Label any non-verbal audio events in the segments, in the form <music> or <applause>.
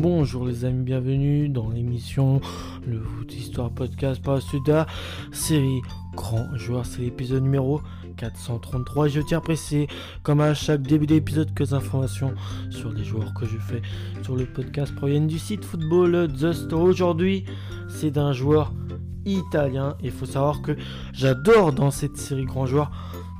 Bonjour les amis, bienvenue dans l'émission Le Foot Histoire Podcast par Suda, série Grand Joueur, c'est l'épisode numéro 433. Je tiens à préciser, comme à chaque début d'épisode, que les informations sur les joueurs que je fais sur le podcast proviennent du site Football The Store. Aujourd'hui, c'est d'un joueur italien. Il faut savoir que j'adore dans cette série Grand Joueur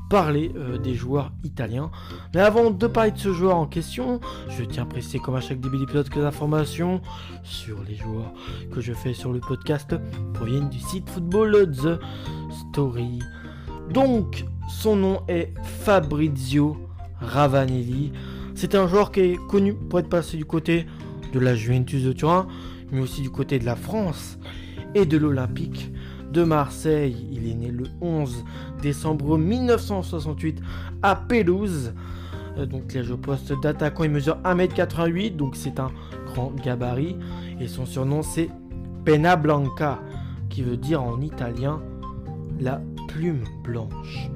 parler euh, des joueurs italiens. Mais avant de parler de ce joueur en question, je tiens à préciser comme à chaque début d'épisode que les informations sur les joueurs que je fais sur le podcast proviennent du site Football The Story. Donc, son nom est Fabrizio Ravanelli. C'est un joueur qui est connu pour être passé du côté de la Juventus de Turin, mais aussi du côté de la France et de l'Olympique de Marseille. Il est né le 11 décembre 1968 à Pelouse. Euh, donc il a joué au poste d'attaquant, il mesure 1m88, donc c'est un grand gabarit. Et son surnom c'est Pena Blanca, qui veut dire en italien la plume blanche.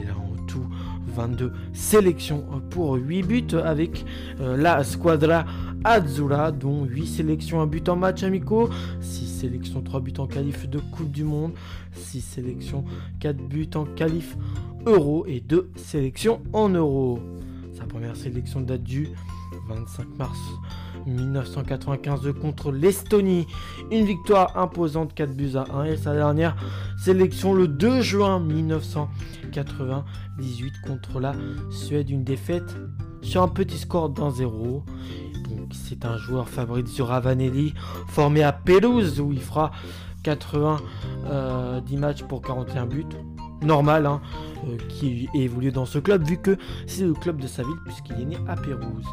Il a en tout 22 sélections pour 8 buts avec euh, la Squadra Azzurra, dont 8 sélections, un but en match amicaux, 6 sélections, 3 buts en qualif de Coupe du Monde, 6 sélections, 4 buts en qualif Euro et 2 sélections en Euro. Sa première sélection date du 25 mars 1995 contre l'Estonie. Une victoire imposante 4 buts à 1 et sa dernière sélection le 2 juin 1998 contre la Suède. Une défaite sur un petit score d'un 0 c'est un joueur Fabrizio Ravanelli, formé à Pelouse, où il fera 80 euh, 10 matchs pour 41 buts. Normal, hein, euh, qui évolue dans ce club, vu que c'est le club de sa ville, puisqu'il est né à Pérouse.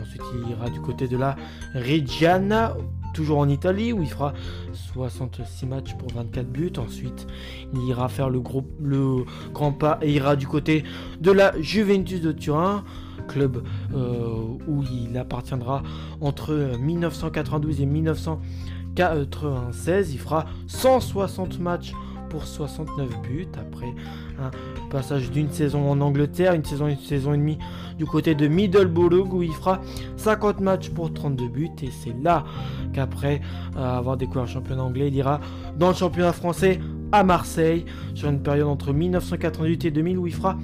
Ensuite, il ira du côté de la Reggiana, toujours en Italie, où il fera 66 matchs pour 24 buts. Ensuite, il ira faire le, grand pas et ira du côté de la Juventus de Turin, club euh, où il appartiendra entre 1992 et 1996. Il fera 160 matchs pour 69 buts après un passage d'une saison en Angleterre, une saison, une saison et demie du côté de Middlesbrough où il fera 50 matchs pour 32 buts et c'est là qu'après euh, avoir découvert le championnat anglais, il ira dans le championnat français à Marseille sur une période entre 1988 et 2000 où il fera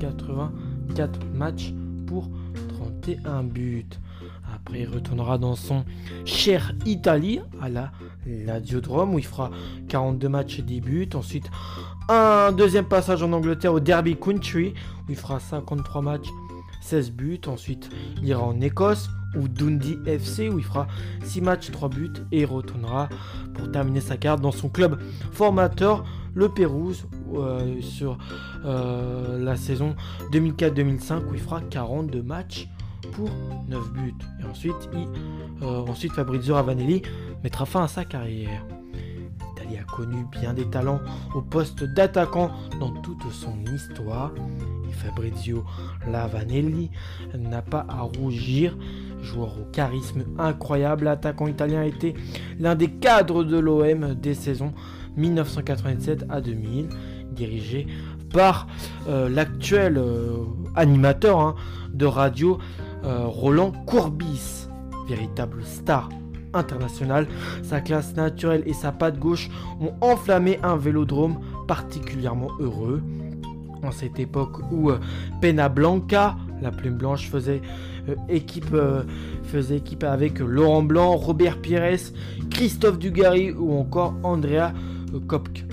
84 matchs pour 31 buts. Après, il retournera dans son cher Italie, à la Lazio-Drome, où il fera 42 matchs et 10 buts. Ensuite, un deuxième passage en Angleterre au Derby Country, où il fera 53 matchs, 16 buts. Ensuite, il ira en Écosse, ou Dundee FC, où il fera 6 matchs, 3 buts. Et il retournera pour terminer sa carte dans son club formateur, le Pérouse, euh, sur euh, la saison 2004-2005 où il fera 42 matchs pour 9 buts. Et ensuite, euh, ensuite Fabrizio Ravanelli mettra fin à sa carrière. L'Italie a connu bien des talents au poste d'attaquant dans toute son histoire. Et Fabrizio Ravanelli n'a pas à rougir. Joueur au charisme incroyable, l'attaquant italien a été l'un des cadres de l'OM des saisons 1987 à 2000 dirigé par euh, l'actuel euh, animateur hein, de radio euh, Roland Courbis, véritable star international. Sa classe naturelle et sa patte gauche ont enflammé un vélodrome particulièrement heureux. En cette époque où Pena Blanca, la plume blanche, faisait, équipe, faisait équipe avec Laurent Blanc, Robert Pires, Christophe Dugarry ou encore Andrea Kopk.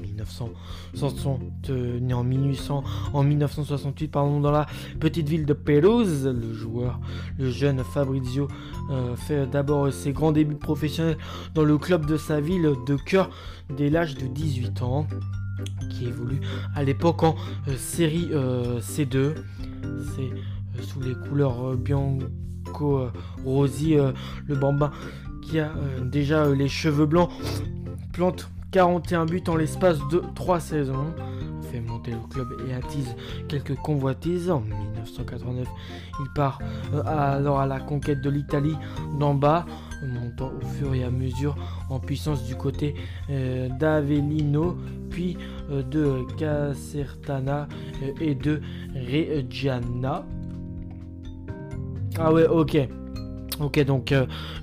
1960, né en 1800, en 1968 pardon, dans la petite ville de Pérouse. Le joueur, le jeune Fabrizio, euh, fait d'abord ses grands débuts professionnels dans le club de sa ville de cœur dès l'âge de 18 ans, qui évolue à l'époque en euh, série euh, C2. C'est sous les couleurs bianco rosy le bambin qui a déjà les cheveux blancs plante 41 buts en l'espace de 3 saisons. Fait monter le club et attise quelques convoitises. En 1989, il part euh, alors à la conquête de l'Italie d'en bas, montant au fur et à mesure en puissance du côté euh, d'Avellino, puis euh, de Casertana et de Reggiana. Ah ouais, ok. Ok, donc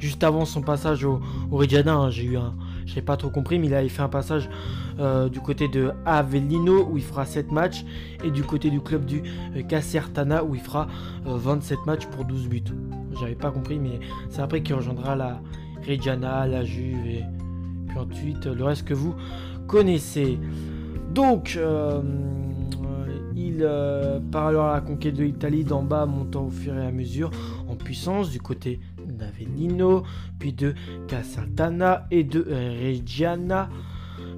juste avant son passage au, au hein, j'ai eu un, j'ai pas trop compris, mais il avait fait un passage du côté de Avellino où il fera 7 matchs et du côté du club du Casertana où il fera 27 matchs pour 12 buts. J'avais pas compris, mais c'est après qu'il rejoindra la Reggiana, la Juve et puis ensuite le reste que vous connaissez. Donc, euh, il euh, part alors à la conquête de l'Italie d'en bas, montant au fur et à mesure en puissance du côté d'Avellino, puis de Casaltana et de Reggiana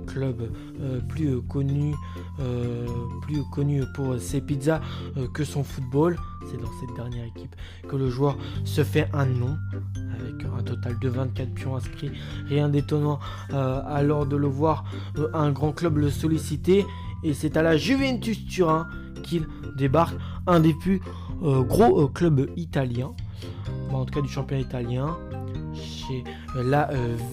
club euh, plus connu plus connu pour ses pizzas que son football. C'est dans cette dernière équipe que le joueur se fait un nom avec un total de 24 pions inscrits. Rien d'étonnant euh, alors de le voir euh, un grand club le solliciter. Et c'est à la Juventus Turin qu'il débarque, un des plus euh, gros clubs italiens, en tout cas du championnat italien chez la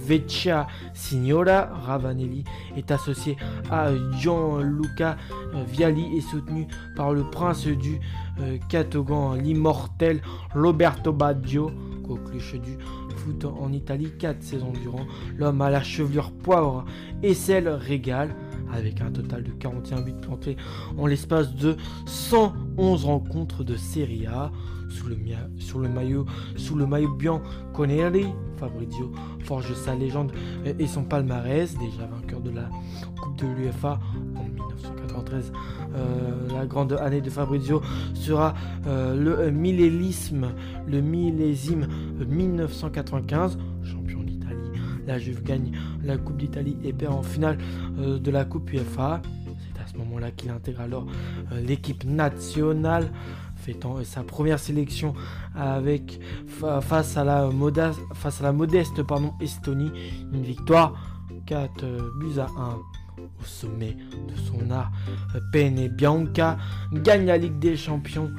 Vecchia Signora. Ravanelli est associé à Gianluca Viali et soutenu par le prince du Catogan, l'immortel Roberto Baggio coqueluche du foot en Italie 4 saisons durant. L'homme à la chevelure poivre et celle régale avec un total de 41 buts plantés en l'espace de 111 rencontres de Serie A sous le, maillot sous le Bianconeri. Fabrizio forge sa légende et son palmarès, déjà vainqueur de la Coupe de l'UFA en 1993. Euh, la grande année de Fabrizio sera euh, le millénisme, le millésime 1995, champion d'Italie. La Juve gagne la Coupe d'Italie et perd en finale euh, de la Coupe UEFA. C'est à ce moment-là qu'il intègre alors l'équipe nationale fait sa première sélection avec face à la, modeste Estonie, une victoire 4 buts à 1 au sommet de son art. Pene Bianca gagne la Ligue des Champions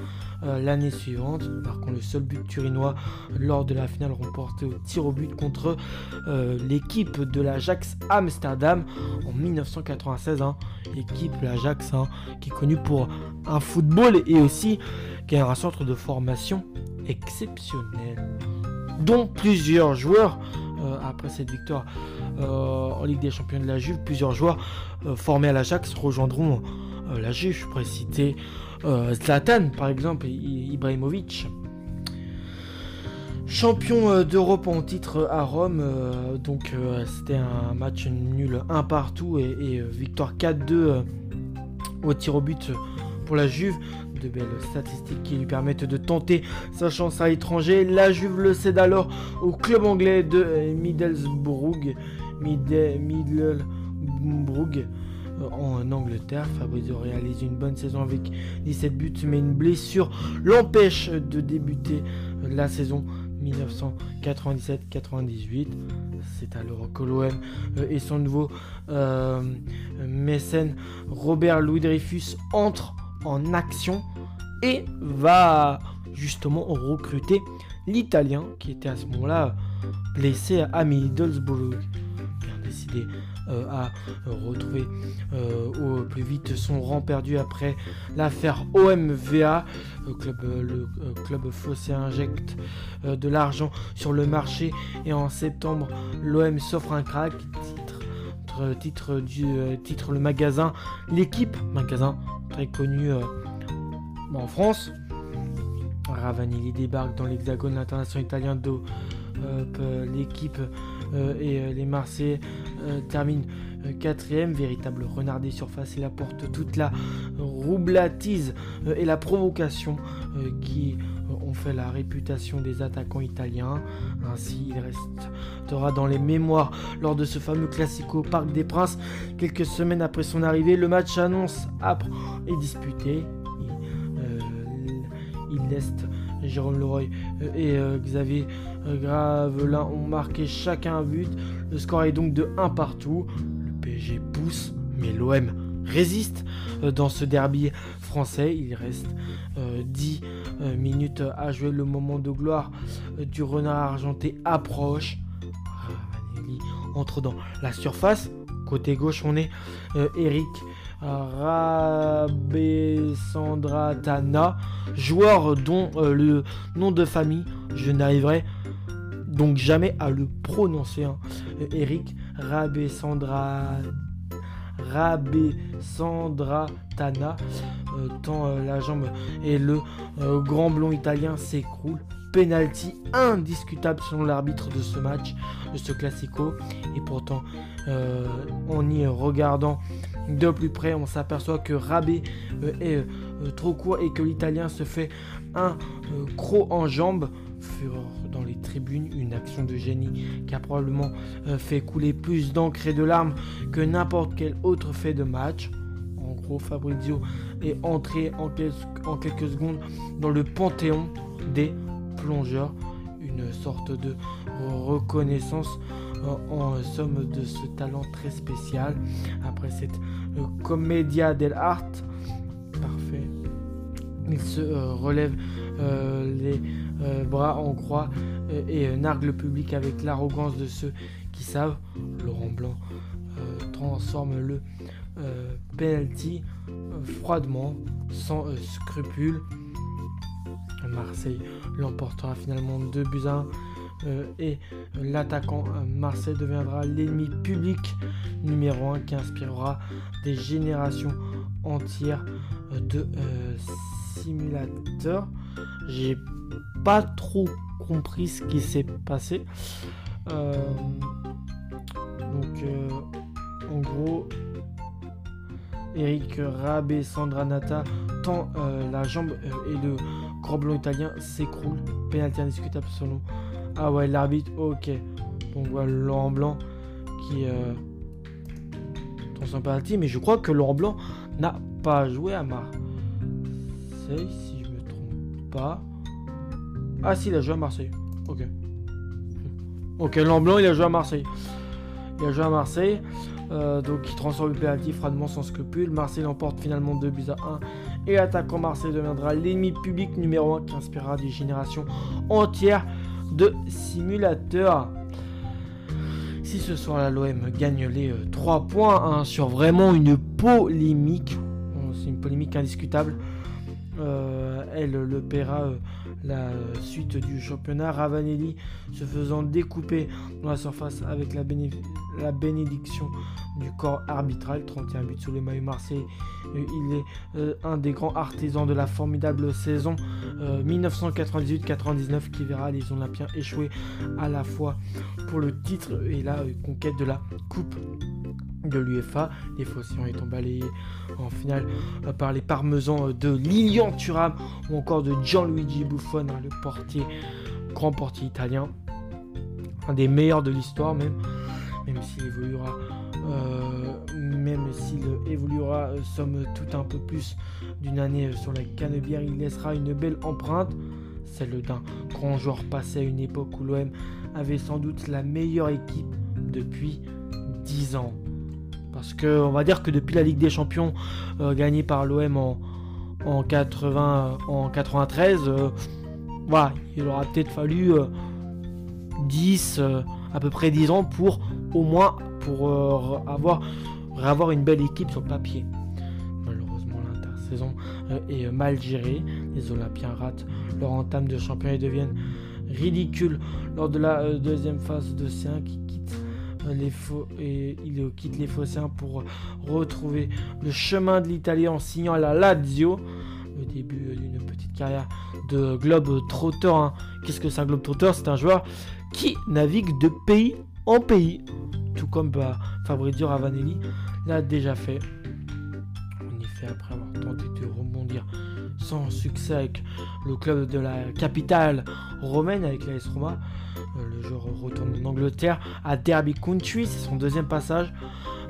euh, l'année suivante, marquant le seul but turinois lors de la finale remportée au tir au but contre euh, l'équipe de l'Ajax Amsterdam en 1996. Hein. Équipe de l'Ajax hein, qui est connue pour un football et aussi qui a un centre de formation exceptionnel, dont plusieurs joueurs euh, après cette victoire en Ligue des Champions de la Juve, plusieurs joueurs formés à l'Ajax rejoindront la Juve. Je pourrais citer euh, Zlatan, par exemple, Ibrahimovic. Champion euh, d'Europe en titre à Rome, euh, donc c'était un match nul un partout et, victoire 4-2 au tir au but pour la Juve. De belles statistiques qui lui permettent de tenter sa chance à l'étranger. La Juve le cède alors au club anglais de Middlesbrough. Middlesbrough en Angleterre. Fabrizio réalise une bonne saison avec 17 buts, mais une blessure l'empêche de débuter la saison 1997-98. C'est alors que l'OM euh, et son nouveau euh, mécène Robert Louis Dreyfus entre en action et va justement recruter l'Italien qui était à ce moment-là blessé à Middlesbrough. Bien décidé à retrouver euh, au plus vite son rang perdu après l'affaire OMVA. Club, euh, le club fossé injecte de l'argent sur le marché et en septembre l'OM s'offre un crack. Titre, titre, du, titre le magasin L'équipe, magasin très connu en France. Ravanelli débarque dans l'hexagone international italien de l'équipe et les Marseillais euh, termine euh, quatrième, véritable renard des surfaces et apporte toute la roublatise euh, et la provocation qui ont fait la réputation des attaquants italiens. Ainsi, il restera dans les mémoires lors de ce fameux classico Parc des Princes. Quelques semaines après son arrivée, le match annonce âpre et disputé. Il, il laisse Jérôme Leroy et Xavier Gravelin ont marqué chacun un but. Le score est donc de 1 partout. Le PSG pousse, mais l'OM résiste euh, dans ce derby français. Il reste 10 euh, euh, minutes à jouer. Le moment de gloire du renard argenté approche. Entre dans la surface. Côté gauche, on est Eric Rabesandratana, joueur dont euh, le nom de famille je n'arriverai donc jamais à le prononcer. Hein. Eric Rabesandra Rabesandratana, euh, tant euh, la jambe et le grand blond italien s'écroule penalty indiscutable selon l'arbitre de ce match, de ce classico. Et pourtant, euh, en y regardant de plus près, on s'aperçoit que Rabé euh, est euh, trop court et que l'Italien se fait un croc en jambe. Fureur dans les tribunes, une action de génie qui a probablement fait couler plus d'encre et de larmes que n'importe quel autre fait de match. En gros, Fabrizio est entré en quelques secondes dans le panthéon des plongeur, une sorte de reconnaissance euh, en somme de ce talent très spécial. Après cette euh, commedia art parfait, il se euh, relève les bras en croix et nargue le public avec l'arrogance de ceux qui savent. Laurent Blanc transforme le penalty froidement, sans scrupule. Marseille l'emportera finalement 2 buts à 1 euh, et l'attaquant euh, Marseille deviendra l'ennemi public numéro 1 qui inspirera des générations entières euh, de simulateurs. J'ai pas trop compris ce qui s'est passé. donc en gros Eric Rabé Sandranata tend la jambe et le Grand blanc italien s'écroule. Pénalité indiscutable selon. Ah ouais, l'arbitre, ok. Donc voilà, Laurent Blanc qui. Euh, dans son penalty. Mais je crois que Laurent Blanc n'a pas joué à Marseille, si je me trompe pas. Ah si, il a joué à Marseille. Ok. Ok, Laurent Blanc, il a joué à Marseille. Il a joué à Marseille. Euh, donc il transforme le penalty froidement sans scrupule. Marseille l'emporte finalement 2 buts à 1 et l'attaquant Marseille deviendra l'ennemi public numéro 1 qui inspirera des générations entières de simulateurs. Si ce soir-là l'OM gagne les 3 euh, points hein, sur vraiment une polémique, c'est une polémique indiscutable, euh, elle le paiera euh, la suite du championnat. Ravanelli se faisant découper dans la surface avec la, bénédiction du corps arbitral. 31 buts sous le maillot Marseille. Euh, il est un des grands artisans de la formidable saison 1998-99 qui verra les Olympiens échouer à la fois pour le titre et la conquête de la Coupe de l'UFA, les Phocéens étant balayés en finale euh, par les parmesans euh, de Lilian Thuram ou encore de Gianluigi Buffon, hein, le portier, grand portier italien, un des meilleurs de l'histoire même, même s'il évoluera, euh, même s'il évoluera, somme tout un peu plus d'une année sur la canebière, il laissera une belle empreinte, celle d'un grand joueur passé à une époque où l'OM avait sans doute la meilleure équipe depuis 10 ans. Parce que on va dire que depuis la Ligue des Champions euh, gagnée par l'OM en, en, 80, en 93, euh, il aura peut-être fallu 10, euh, à peu près 10 ans pour au moins avoir, une belle équipe sur le papier. Malheureusement, l'intersaison est mal gérée. Les Olympiens ratent leur entame de championnat et deviennent ridicules lors de la deuxième phase de C1 qui quitte il quitte les Phocéens pour retrouver le chemin de l'Italie en signant à la Lazio. Le début d'une petite carrière de globe trotteur. Hein. Qu'est-ce que c'est un globe trotteur? C'est un joueur qui navigue de pays en pays, tout comme bah, Fabrizio Ravanelli l'a déjà fait. En effet, après avoir tenté de rebondir sans succès avec le club de la capitale romaine, avec l'AS Roma, euh, le joueur retourne en Angleterre à Derby Country, c'est son deuxième passage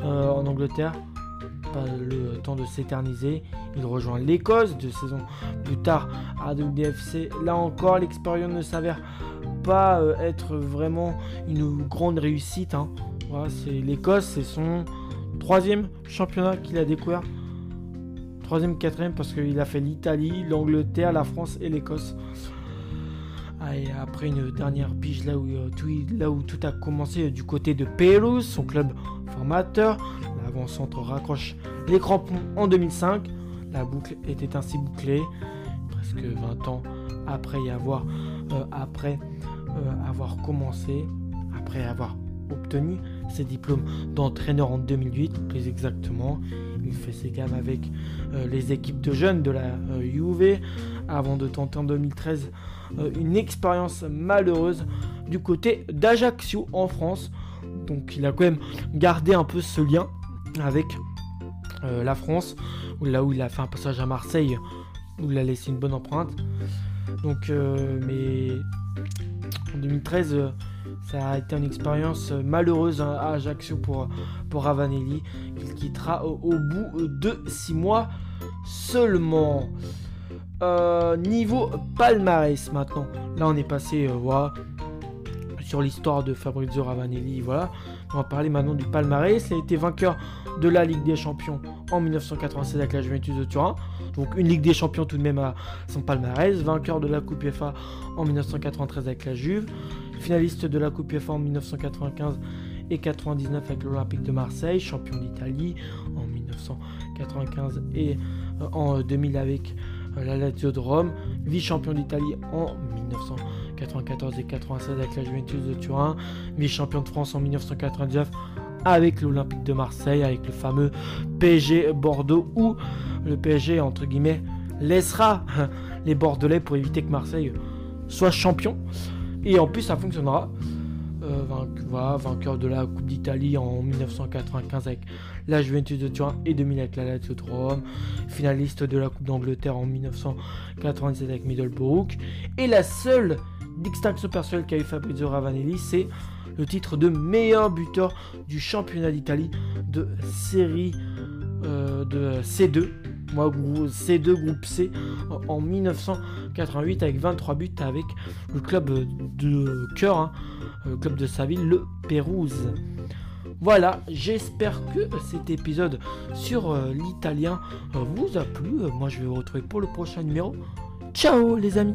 euh, en Angleterre. Pas le temps de s'éterniser. Il rejoint l'Écosse deux saisons plus tard à WDFC. Là encore, l'expérience ne s'avère pas euh, être vraiment une grande réussite. Hein. c'est l'Écosse, c'est son troisième championnat qu'il a découvert. Troisième, quatrième, parce qu'il a fait l'Italie, l'Angleterre, la France et l'Écosse. après une dernière pige là où, tout, là où tout a commencé du côté de Pérouse, son club formateur. L'avant-centre raccroche les crampons en 2005. La boucle était ainsi bouclée, presque 20 ans après y avoir, après, avoir commencé, après avoir obtenu ses diplômes d'entraîneur en 2008, plus exactement. Il fait ses gammes avec euh, les équipes de jeunes de la UV euh, avant de tenter en 2013 euh, une expérience malheureuse du côté d'Ajaccio en France. Donc il a quand même gardé un peu ce lien avec la France, là où il a fait un passage à Marseille, où il a laissé une bonne empreinte. Donc, mais en 2013, ça a été une expérience malheureuse hein, à Ajaccio pour, pour Ravanelli. Il quittera au, bout de 6 mois seulement. Euh, niveau palmarès maintenant. Là on est passé euh, voilà, sur l'histoire de Fabrizio Ravanelli. Voilà. On va parler maintenant du palmarès. Il a été vainqueur de la Ligue des Champions en 1996 avec la Juventus de Turin. Donc une Ligue des Champions tout de même à son palmarès. Vainqueur de la Coupe UEFA en 1993 avec la Juve finaliste de la Coupe UEFA en 1995 et 99 avec l'Olympique de Marseille, champion d'Italie en 1995 et euh, en 2000 avec euh, la Lazio de Rome, vice-champion d'Italie en 1994 et 96 avec la Juventus de Turin, vice-champion de France en 1999 avec l'Olympique de Marseille, avec le fameux PSG Bordeaux où le PSG entre guillemets laissera <laughs> les Bordelais pour éviter que Marseille soit champion. Et en plus, ça fonctionnera. Euh, vainqueur de la Coupe d'Italie en 1995 avec la Juventus de Turin et 2000 avec la Lazio de Rome, finaliste de la Coupe d'Angleterre en 1997 avec Middlesbrough. Et la seule distinction personnelle qu'a eu Fabrizio Ravanelli, c'est le titre de meilleur buteur du championnat d'Italie de série euh, de C2 moi, C2 groupe C en 1988 avec 23 buts avec le club de cœur, hein, le club de sa ville, le Pérouse. Voilà, j'espère que cet épisode sur euh, l'italien vous a plu. Moi, je vais vous retrouver pour le prochain numéro. Ciao les amis